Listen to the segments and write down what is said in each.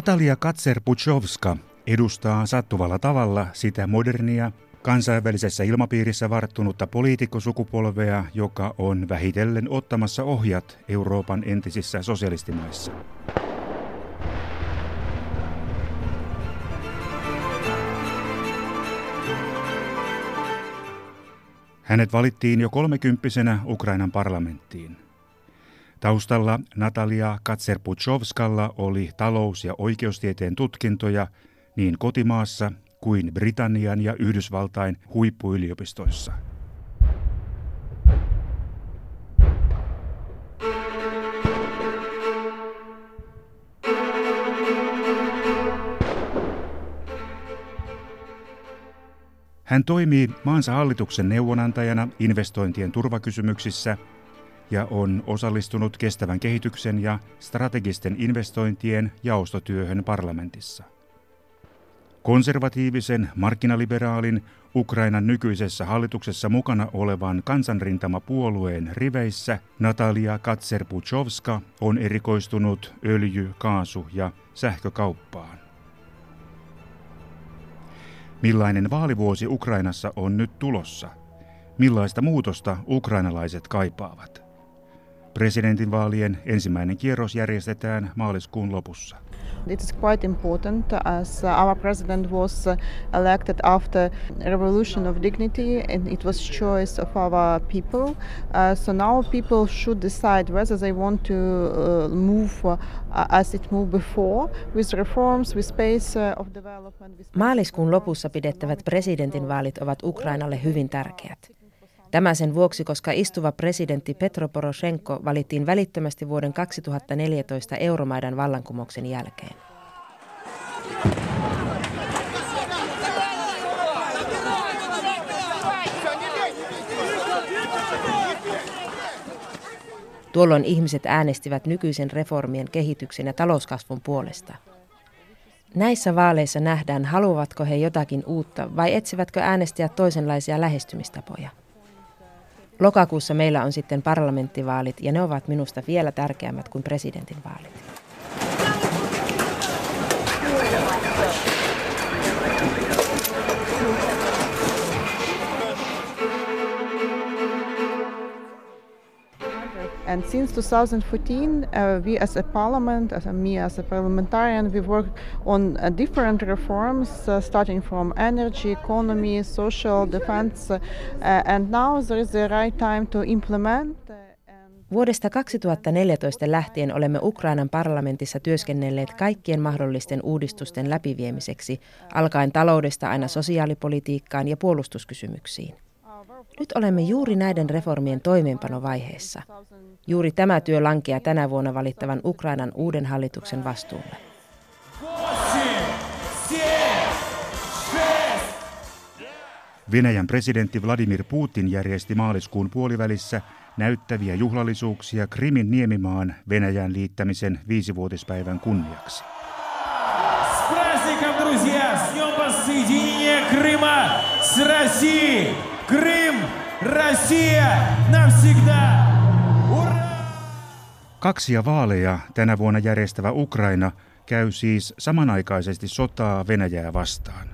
Natalia Katser-Puchowska edustaa sattuvalla tavalla sitä modernia, kansainvälisessä ilmapiirissä varttunutta poliitikkosukupolvea, joka on vähitellen ottamassa ohjat Euroopan entisissä sosialistimaissa. Hänet valittiin jo kolmekymppisenä Ukrainan parlamenttiin. Taustalla Natalia Katserpuchovskalla oli talous- ja oikeustieteen tutkintoja niin kotimaassa kuin Britannian ja Yhdysvaltain huippuyliopistoissa. Hän toimii maansa hallituksen neuvonantajana investointien turvakysymyksissä ja on osallistunut kestävän kehityksen ja strategisten investointien jaostotyöhön parlamentissa. Konservatiivisen, markkinaliberaalin, Ukrainan nykyisessä hallituksessa mukana olevan kansanrintamapuolueen riveissä Natalia Katserpuchovska on erikoistunut öljy-, kaasu- ja sähkökauppaan. Millainen vaalivuosi Ukrainassa on nyt tulossa? Millaista muutosta ukrainalaiset kaipaavat? Presidentinvaalien ensimmäinen kierros järjestetään maaliskuun lopussa. It is quite important as our president was elected after revolution of dignity and it was choice of our people. Uh, so now people should decide whether they want to uh, move uh, as it moved before with reforms, with space uh, of development. With Maaliskuun lopussa pidettävät presidentinvaalit ovat Ukrainalle hyvin tärkeät. Tämä sen vuoksi, koska istuva presidentti Petro Poroshenko valittiin välittömästi vuoden 2014 Euromaidan vallankumouksen jälkeen. Tuolloin ihmiset äänestivät nykyisen reformien kehityksen ja talouskasvun puolesta. Näissä vaaleissa nähdään, haluavatko he jotakin uutta vai etsivätkö äänestäjät toisenlaisia lähestymistapoja. Lokakuussa meillä on sitten parlamenttivaalit ja ne ovat minusta vielä tärkeämmät kuin presidentinvaalit. And since 2014, uh, we as a parliament, as a, me as a parliamentarian, we worked on uh, different reforms, uh, starting from energy, economy, social, defense, uh, and now there is the right time to implement. Uh, Vuodesta 2014 lähtien olemme Ukrainan parlamentissa työskennelleet kaikkien mahdollisten uudistusten läpiviemiseksi, alkaen taloudesta aina sosiaalipolitiikkaan ja puolustuskysymyksiin. Nyt olemme juuri näiden reformien toimeenpanovaiheessa. Juuri tämä työ lankeaa tänä vuonna valittavan Ukrainan uuden hallituksen vastuulle. Venäjän presidentti Vladimir Putin järjesti maaliskuun puolivälissä näyttäviä juhlallisuuksia Krimin niemimaan Venäjän liittämisen viisivuotispäivän kunniaksi. С праздником, друзья! С днем воссоединения Крыма с Россией! Крым, Россия, навсегда! Kaksia vaaleja tänä vuonna järjestävä Ukraina käy siis samanaikaisesti sotaa Venäjää vastaan.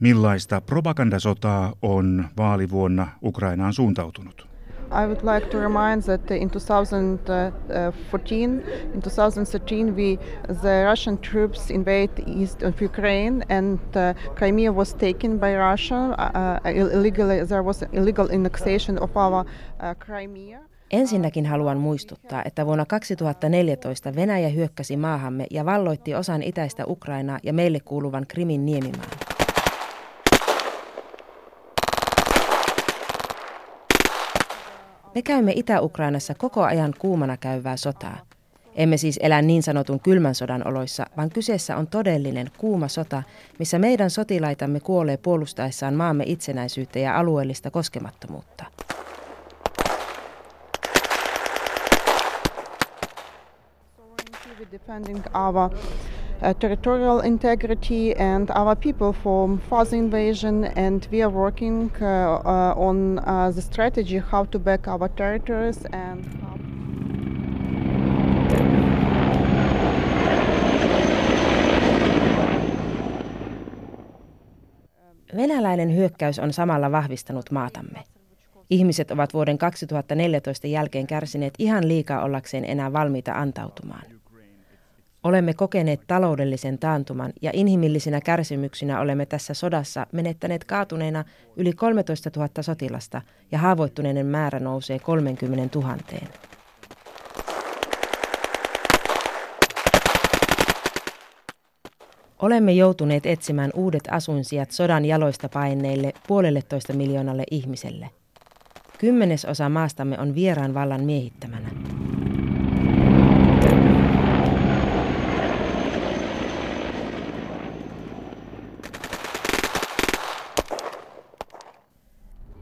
Millaista propagandasotaa on vaalivuonna Ukrainaan suuntautunut? I would like to remind that in 2014, in 2013, we the Russian troops invaded east of Ukraine, and uh, Crimea was taken by Russia. Uh, illegally, there was illegal annexation of our uh, Crimea. Ensinnäkin haluan muistuttaa, että vuonna 2014 Venäjä hyökkäsi maahamme ja valloitti osan itäistä Ukrainaa ja meille kuuluvan Krimin niemimaan. Me käymme Itä-Ukrainassa koko ajan kuumana käyvää sotaa. Emme siis elä niin sanotun kylmän sodan oloissa, vaan kyseessä on todellinen kuuma sota, missä meidän sotilaitamme kuolee puolustaessaan maamme itsenäisyyttä ja alueellista koskemattomuutta. Defending our uh, territorial integrity and our people from further invasion. And we are working uh, uh, on uh, the strategy how to back our territories and Venäläinen hyökkäys on samalla vahvistanut maatamme. Ihmiset ovat vuoden 2014 jälkeen kärsineet ihan liikaa ollakseen enää valmiita antautumaan. Olemme kokeneet taloudellisen taantuman ja inhimillisinä kärsimyksinä olemme tässä sodassa menettäneet kaatuneena yli 13 000 sotilasta ja haavoittuneiden määrä nousee 30 000. Olemme joutuneet etsimään uudet asuinsijat sodan jaloista paineille puolelle toista miljoonalle ihmiselle. Kymmenesosa maastamme on vieraan vallan miehittämänä.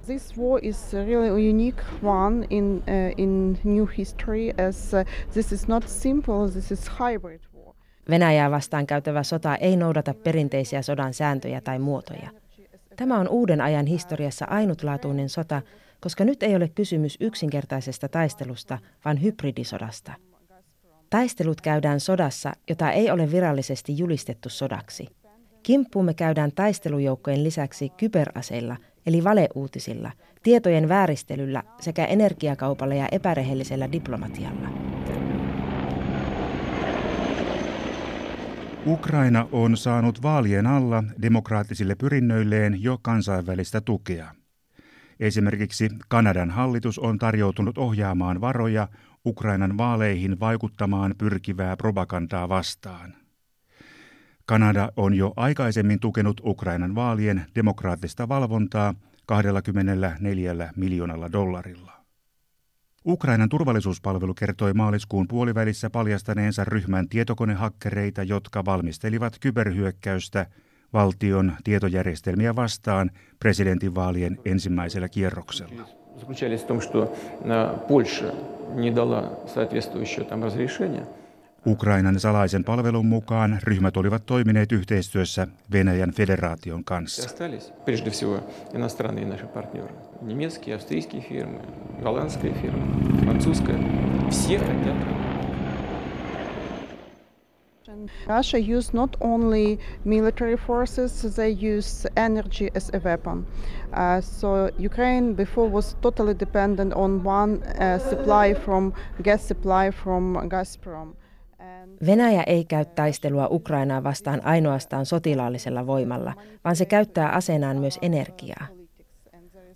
This war is really a unique one in uh, in new history, as uh, this is not simple. This is hybrid war. Venäjää vastaan käytävä sota ei noudata perinteisiä sodan sääntöjä tai muotoja. Tämä on uuden ajan historiassa ainutlaatuinen sota, koska nyt ei ole kysymys yksinkertaisesta taistelusta, vaan hybridisodasta. Taistelut käydään sodassa, jota ei ole virallisesti julistettu sodaksi. Kimppuumme käydään taistelujoukkojen lisäksi kyberaseilla – eli valeuutisilla, tietojen vääristelyllä sekä energiakaupalla ja epärehellisellä diplomatialla. Ukraina on saanut vaalien alla demokraattisille pyrinnöilleen jo kansainvälistä tukea. Esimerkiksi Kanadan hallitus on tarjoutunut ohjaamaan varoja Ukrainan vaaleihin vaikuttamaan pyrkivää propagandaa vastaan. Kanada on jo aikaisemmin tukenut Ukrainan vaalien demokraattista valvontaa 24 miljoonalla dollarilla. Ukrainan turvallisuuspalvelu kertoi maaliskuun puolivälissä paljastaneensa ryhmän tietokonehakkereita, jotka valmistelivat kyberhyökkäystä valtion tietojärjestelmiä vastaan presidentinvaalien ensimmäisellä kierroksella. Заключались в том, что Польша не дала соответствующее там разрешение – Ukrainan salaisen palvelun mukaan ryhmät olivat toimineet yhteistyössä Venäjän federaation kanssa. Russia used not only military forces, they use energy as a weapon. Uh, so Ukraine before was totally dependent on one uh, supply from gas supply from Gazprom. Venäjä ei käy taistelua Ukrainaa vastaan ainoastaan sotilaallisella voimalla, vaan se käyttää aseenaan myös energiaa.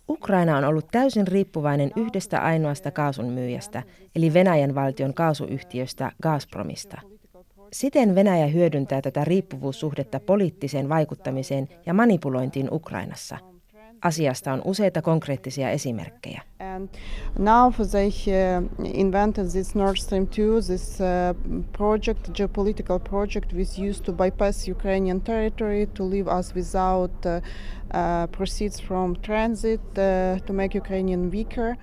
Ukraina on ollut täysin riippuvainen yhdestä ainoasta kaasun myyjästä, eli Venäjän valtion kaasuyhtiöstä Gazpromista. Siten Venäjä hyödyntää tätä riippuvuussuhdetta poliittiseen vaikuttamiseen ja manipulointiin Ukrainassa – Asiasta on useita konkreettisia esimerkkejä. And now they invented this Nord Stream 2, this project, geopolitical project, was used to bypass Ukrainian territory, to leave us without uh, uh, proceeds from transit, uh, to make Ukrainian weaker.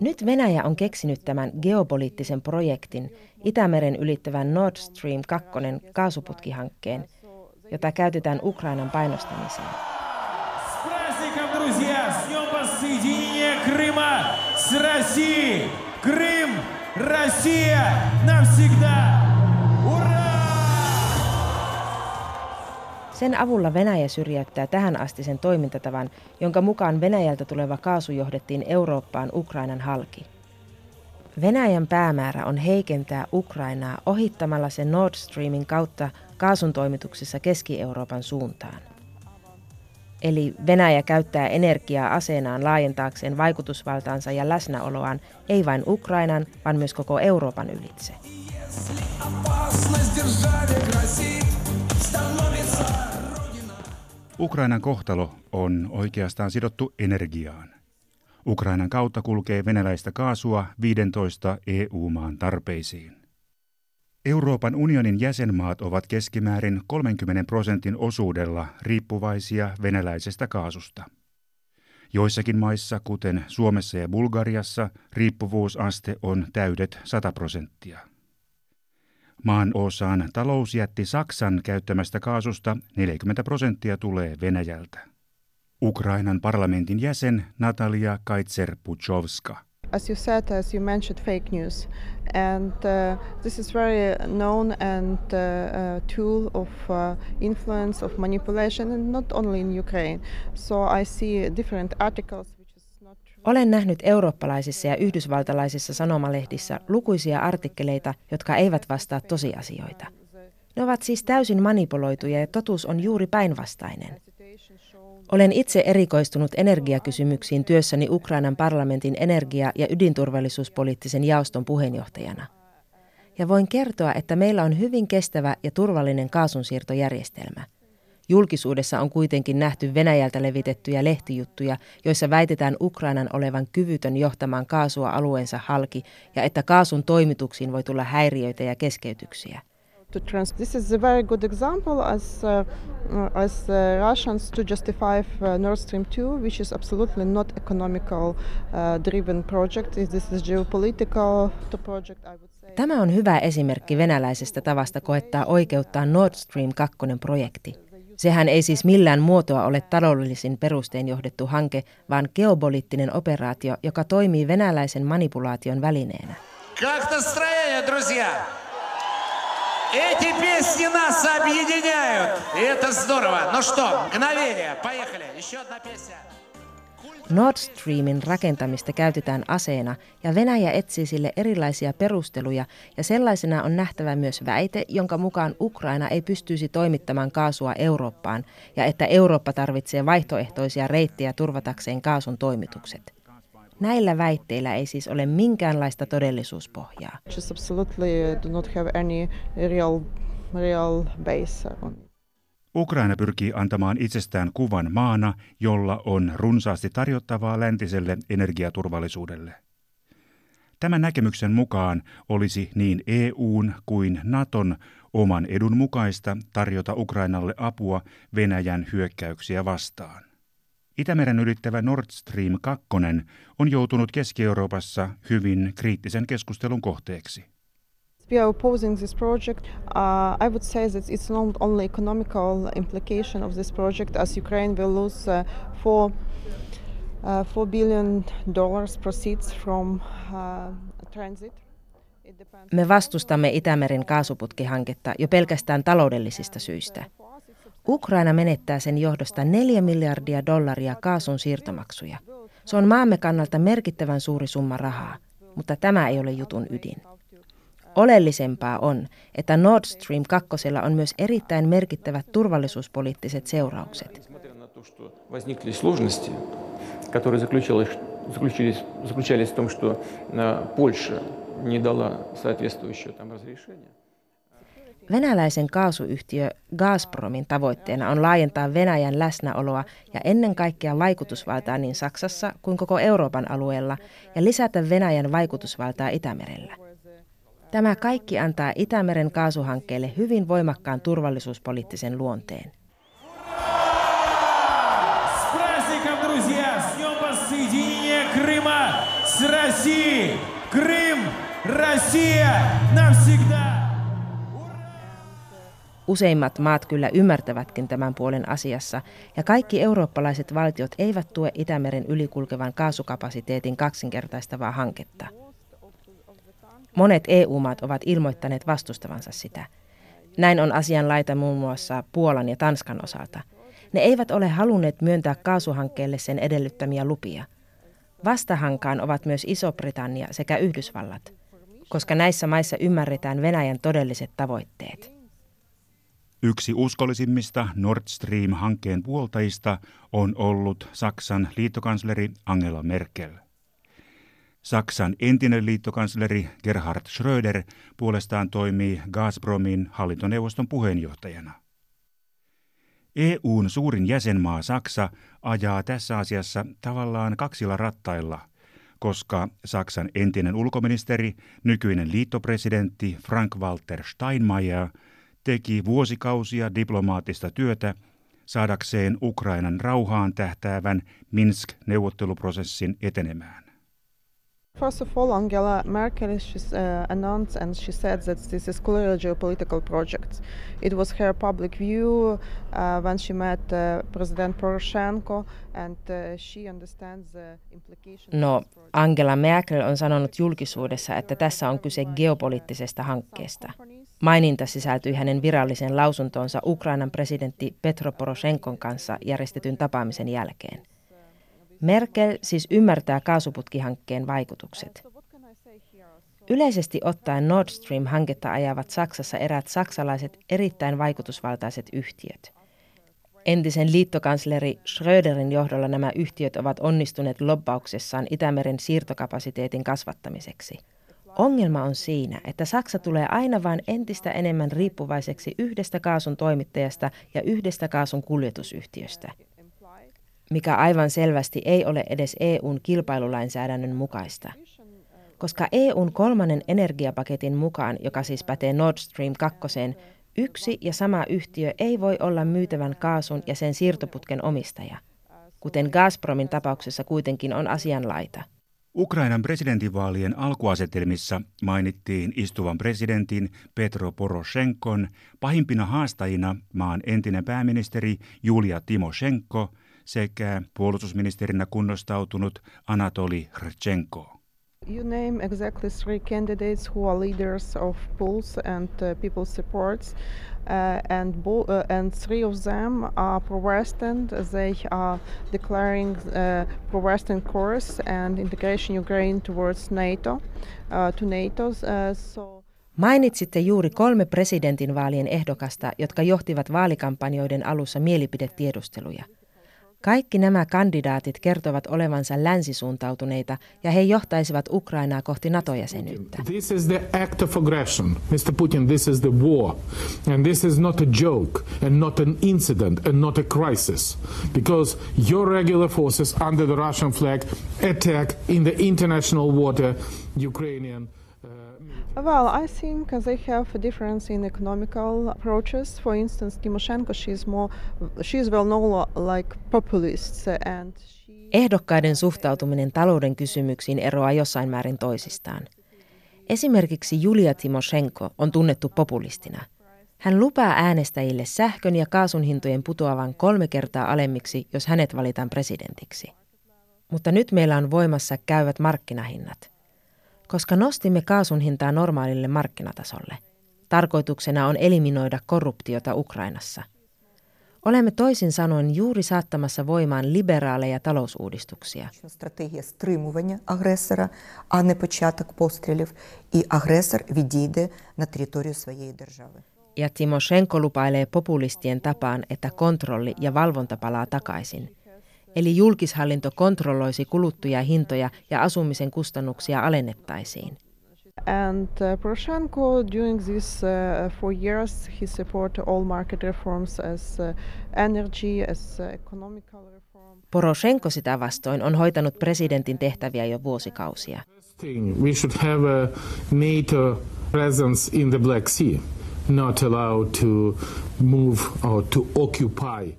Nyt Venäjä on keksinyt tämän geopoliittisen projektin, Itämeren ylittävän Nord Stream 2 kaasuputkihankkeen, jota käytetään Ukrainan painostamiseen друзья, с днем воссоединения Крыма с Россией! Крым, Россия навсегда! Ура! Sen avulla Venäjä syrjäyttää tähän asti sen toimintatavan, jonka mukaan Venäjältä tuleva kaasu johdettiin Eurooppaan Ukrainan halki. Venäjän päämäärä on heikentää Ukrainaa ohittamalla sen Nord Streamin kautta kaasun toimituksessa Keski-Euroopan suuntaan. Eli Venäjä käyttää energiaa aseenaan laajentaakseen vaikutusvaltaansa ja läsnäoloaan ei vain Ukrainan, vaan myös koko Euroopan ylitse. Ukrainan kohtalo on oikeastaan sidottu energiaan. Ukrainan kautta kulkee venäläistä kaasua 15 EU-maan tarpeisiin. Euroopan unionin jäsenmaat ovat keskimäärin 30 prosentin osuudella riippuvaisia venäläisestä kaasusta. Joissakin maissa, kuten Suomessa ja Bulgariassa, riippuvuusaste on täydet 100 prosenttia. Maan osaan talousjätti Saksan käyttämästä kaasusta 40 prosenttia tulee Venäjältä. Ukrainan parlamentin jäsen Natalia Kaitser-Puchovska – as you said, as you mentioned, fake news. And uh, this is very known and uh, uh, tool of uh, influence, of manipulation, and not only in Ukraine. So I see different articles. Olen nähnyt eurooppalaisissa ja yhdysvaltalaisissa sanomalehdissä lukuisia artikkeleita, jotka eivät vastaa tosiasioita. Ne ovat siis täysin manipuloituja ja totuus on juuri päinvastainen. Olen itse erikoistunut energiakysymyksiin työssäni Ukrainan parlamentin energia- ja ydinturvallisuuspoliittisen jaoston puheenjohtajana. Ja voin kertoa, että meillä on hyvin kestävä ja turvallinen kaasunsiirtojärjestelmä. Julkisuudessa on kuitenkin nähty Venäjältä levitettyjä lehtijuttuja, joissa väitetään Ukrainan olevan kyvytön johtamaan kaasua alueensa halki ja että kaasun toimituksiin voi tulla häiriöitä ja keskeytyksiä to trans. This is a very good example as uh, as uh, Russians to justify uh, Nord Stream 2, which is absolutely not economical uh, driven project. This is geopolitical project, I would say. Tämä on hyvä esimerkki venäläisestä tavasta koettaa oikeuttaa Nord Stream 2 projekti. Sehän ei siis millään muotoa ole taloudellisin perustein johdettu hanke, vaan geopoliittinen operaatio, joka toimii venäläisen manipulaation välineenä. Как настроение, друзья? Эти песни нас объединяют. И это здорово. Ну что, мгновение. Поехали. Еще одна песня. Nord Streamin rakentamista käytetään aseena ja Venäjä etsii sille erilaisia perusteluja ja sellaisena on nähtävä myös väite, jonka mukaan Ukraina ei pystyisi toimittamaan kaasua Eurooppaan ja että Eurooppa tarvitsee vaihtoehtoisia reittejä turvatakseen kaasun toimitukset. Näillä väitteillä ei siis ole minkäänlaista todellisuuspohjaa. Ukraina pyrkii antamaan itsestään kuvan maana, jolla on runsaasti tarjottavaa läntiselle energiaturvallisuudelle. Tämän näkemyksen mukaan olisi niin EUn kuin Naton oman edun mukaista tarjota Ukrainalle apua Venäjän hyökkäyksiä vastaan. Itämeren ylittävä Nord Stream 2 on joutunut Keski-Euroopassa hyvin kriittisen keskustelun kohteeksi. We are opposing this project. Uh, I would say that it's not only economical implication of this project, as Ukraine will lose uh, four, uh, four billion dollars proceeds from uh, transit. Me vastustamme Itämeren kaasuputkihanketta jo pelkästään taloudellisista syistä. Ukraina menettää sen johdosta 4 miljardia dollaria kaasun siirtomaksuja. Se on maamme kannalta merkittävän suuri summa rahaa, mutta tämä ei ole jutun ydin. Oleellisempaa on, että Nord Stream 2 on myös erittäin merkittävät turvallisuuspoliittiset seuraukset. заключались в том, что Польша не дала соответствующее там разрешение. Venäläisen kaasuyhtiö Gazpromin tavoitteena on laajentaa Venäjän läsnäoloa ja ennen kaikkea vaikutusvaltaa niin Saksassa kuin koko Euroopan alueella ja lisätä Venäjän vaikutusvaltaa Itämerellä. Tämä kaikki antaa Itämeren kaasuhankkeelle hyvin voimakkaan turvallisuuspoliittisen luonteen. Крым, Россия, навсегда! Useimmat maat kyllä ymmärtävätkin tämän puolen asiassa, ja kaikki eurooppalaiset valtiot eivät tue Itämeren ylikulkevan kaasukapasiteetin kaksinkertaistavaa hanketta. Monet EU-maat ovat ilmoittaneet vastustavansa sitä. Näin on asianlaita muun muassa Puolan ja Tanskan osalta. Ne eivät ole halunneet myöntää kaasuhankkeelle sen edellyttämiä lupia. Vastahankaan ovat myös Iso-Britannia sekä Yhdysvallat, koska näissä maissa ymmärretään Venäjän todelliset tavoitteet. Yksi uskollisimmista Nord Stream-hankkeen puoltajista on ollut Saksan liittokansleri Angela Merkel. Saksan entinen liittokansleri Gerhard Schröder puolestaan toimii Gazpromin hallintoneuvoston puheenjohtajana. EUn suurin jäsenmaa Saksa ajaa tässä asiassa tavallaan kaksilla rattailla, koska Saksan entinen ulkoministeri, nykyinen liittopresidentti Frank-Walter Steinmeier – teki vuosikausia diplomaattista työtä saadakseen Ukrainan rauhaan tähtäävän Minsk-neuvotteluprosessin etenemään. First of all, Angela Merkel she's, uh, announced and she said that this is clearly a geopolitical project. It was her public view uh, when she met uh, President Poroshenko, and uh, she understands the implications. No, Angela Merkel on sanonut julkisuudessa, että tässä on kyse geopoliittisesta hankkeesta. Maininta sisältyi hänen viralliseen lausuntoonsa Ukrainan presidentti Petro Poroshenkon kanssa järjestetyn tapaamisen jälkeen. Merkel siis ymmärtää kaasuputkihankkeen vaikutukset. Yleisesti ottaen Nord Stream-hanketta ajavat Saksassa eräät saksalaiset erittäin vaikutusvaltaiset yhtiöt. Entisen liittokansleri Schröderin johdolla nämä yhtiöt ovat onnistuneet lobbauksessaan Itämeren siirtokapasiteetin kasvattamiseksi. Ongelma on siinä, että Saksa tulee aina vain entistä enemmän riippuvaiseksi yhdestä kaasun toimittajasta ja yhdestä kaasun kuljetusyhtiöstä – mikä aivan selvästi ei ole edes EUn kilpailulainsäädännön mukaista. Koska EUn kolmannen energiapaketin mukaan, joka siis pätee Nord Stream 2, yksi ja sama yhtiö ei voi olla myytävän kaasun ja sen siirtoputken omistaja, kuten Gazpromin tapauksessa kuitenkin on asianlaita. Ukrainan presidentinvaalien alkuasetelmissa mainittiin istuvan presidentin Petro Poroshenkon pahimpina haastajina maan entinen pääministeri Julia Timoshenko – sekä puolustusministerinä kunnostautunut Anatoli Hrchenko. You name exactly three candidates who are leaders of polls and uh, people's supports, uh, and bo- uh, and three of them are pro-Western. They are declaring uh, pro-Western course and integration Ukraine towards NATO, uh, to NATO. Uh, so. Mainitsitte juuri kolme presidentinvaalien ehdokasta, jotka johtivat vaalikampanjoiden alussa mielipidetiedusteluja – kaikki nämä kandidaatit kertovat olevansa länsisuuntautuneita ja he johtaisivat Ukrainaa kohti NATO-jäsenyyttä. This is the act of aggression. Mr. Putin, this is the war. And this is not a joke and not an incident and not a crisis. Because your regular forces under the Russian flag attack in the international water Ukrainian well, I think they have a difference in economical approaches. For instance, Timoshenko, she's more, she's well known like populist and she... Ehdokkaiden suhtautuminen talouden kysymyksiin eroaa jossain määrin toisistaan. Esimerkiksi Julia Timoshenko on tunnettu populistina. Hän lupaa äänestäjille sähkön ja kaasun hintojen putoavan kolme kertaa alemmiksi, jos hänet valitaan presidentiksi. Mutta nyt meillä on voimassa käyvät markkinahinnat koska nostimme kaasun hintaa normaalille markkinatasolle. Tarkoituksena on eliminoida korruptiota Ukrainassa. Olemme toisin sanoen juuri saattamassa voimaan liberaaleja talousuudistuksia. Strategia стримування агресора, а не початок пострілів, і агресор відійде на територію своєї держави. Ja Timoshenko lupailee populistien tapaan, että kontrolli ja valvonta palaa takaisin – eli julkishallinto kontrolloisi kuluttajahintoja ja asumisen kustannuksia alennettaisiin. And uh, Poroshenko, during these uh, four years, he supported all market reforms as uh, energy, as uh, economical reform. Poroshenko sitä vastoin on hoitanut presidentin tehtäviä jo vuosikausia. We should have a NATO presence in the Black Sea, not allowed to move or to occupy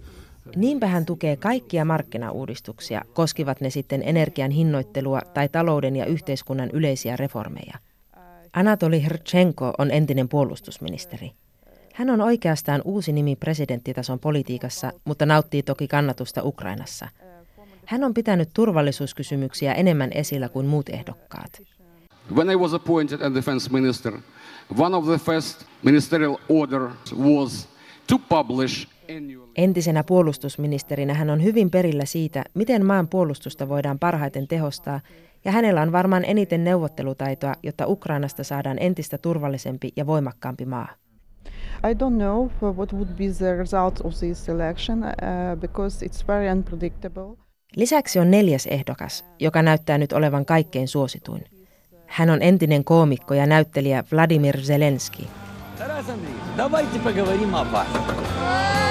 Niinpä hän tukee kaikkia markkinauudistuksia, koskivat ne sitten energian hinnoittelua tai talouden ja yhteiskunnan yleisiä reformeja. Anatoli Hrchenko on entinen puolustusministeri. Hän on oikeastaan uusi nimi presidenttitason politiikassa, mutta nauttii toki kannatusta Ukrainassa. Hän on pitänyt turvallisuuskysymyksiä enemmän esillä kuin muut ehdokkaat. When I was appointed as defense minister, one of the first ministerial orders was to publish Entisenä puolustusministerinä hän on hyvin perillä siitä, miten maan puolustusta voidaan parhaiten tehostaa, ja hänellä on varmaan eniten neuvottelutaitoa, jotta Ukrainasta saadaan entistä turvallisempi ja voimakkaampi maa. I don't know what would be the result of this election uh, because it's very unpredictable. Lisäksi on neljäs ehdokas, joka näyttää nyt olevan kaikkein suosituin. Hän on entinen koomikko ja näyttelijä Vladimir Zelensky. Taras давайте поговорим о вас.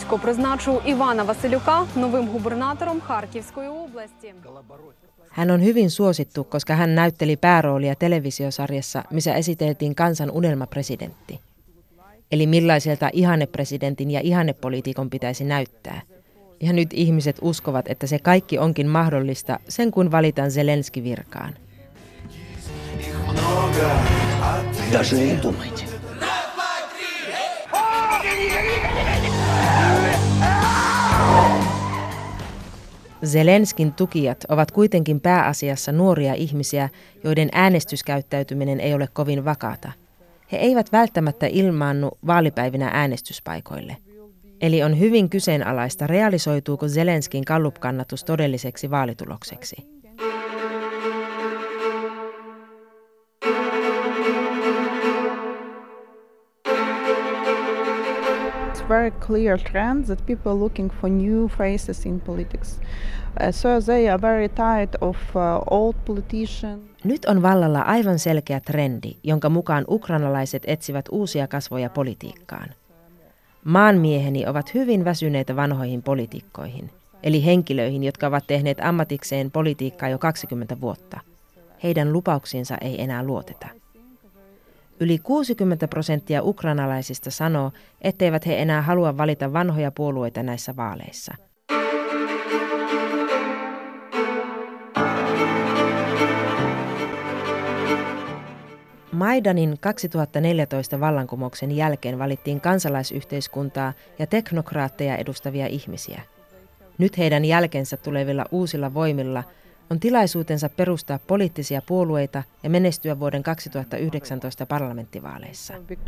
Президент Голобородько призначив Івана Василюка новим губернатором Харківської області. Hän on hyvin suosittu, koska hän näytteli pääroolia televisiosarjassa, missä esiteltiin kansan unelmapresidentti. Eli millaiselta ihannepresidentin ja ihannepoliitikon pitäisi näyttää. Ja nyt ihmiset uskovat, että se kaikki onkin mahdollista sen kun valitaan Zelenski virkaan. Даже не думайте. Zelenskin tukijat ovat kuitenkin pääasiassa nuoria ihmisiä, joiden äänestyskäyttäytyminen ei ole kovin vakaata. He eivät välttämättä ilmaannu vaalipäivinä äänestyspaikoille. Eli on hyvin kyseenalaista, realisoituuko Zelenskin kallupkannatus todelliseksi vaalitulokseksi. Very clear trend that people are looking for new faces in politics. Uh, so they are very tired of uh, old politicians. Nyt on vallalla aivan selkeä trendi, jonka mukaan ukrainalaiset etsivät uusia kasvoja politiikkaan. Maanmieheni ovat hyvin väsyneitä vanhoihin poliitikkoihin, eli henkilöihin, jotka ovat tehneet ammatikseen politiikkaa jo 20 vuotta. Heidän lupauksiinsa ei enää luoteta. Yli 60 prosenttia ukrainalaisista sanoo, etteivät he enää halua valita vanhoja puolueita näissä vaaleissa. Maidanin 2014 vallankumouksen jälkeen valittiin kansalaisyhteiskuntaa ja teknokraatteja edustavia ihmisiä. Nyt heidän jälkensä tulevilla uusilla voimilla – on tilaisuutensa perustaa poliittisia puolueita ja menestyä vuoden 2019 parlamenttivaaleissa. Big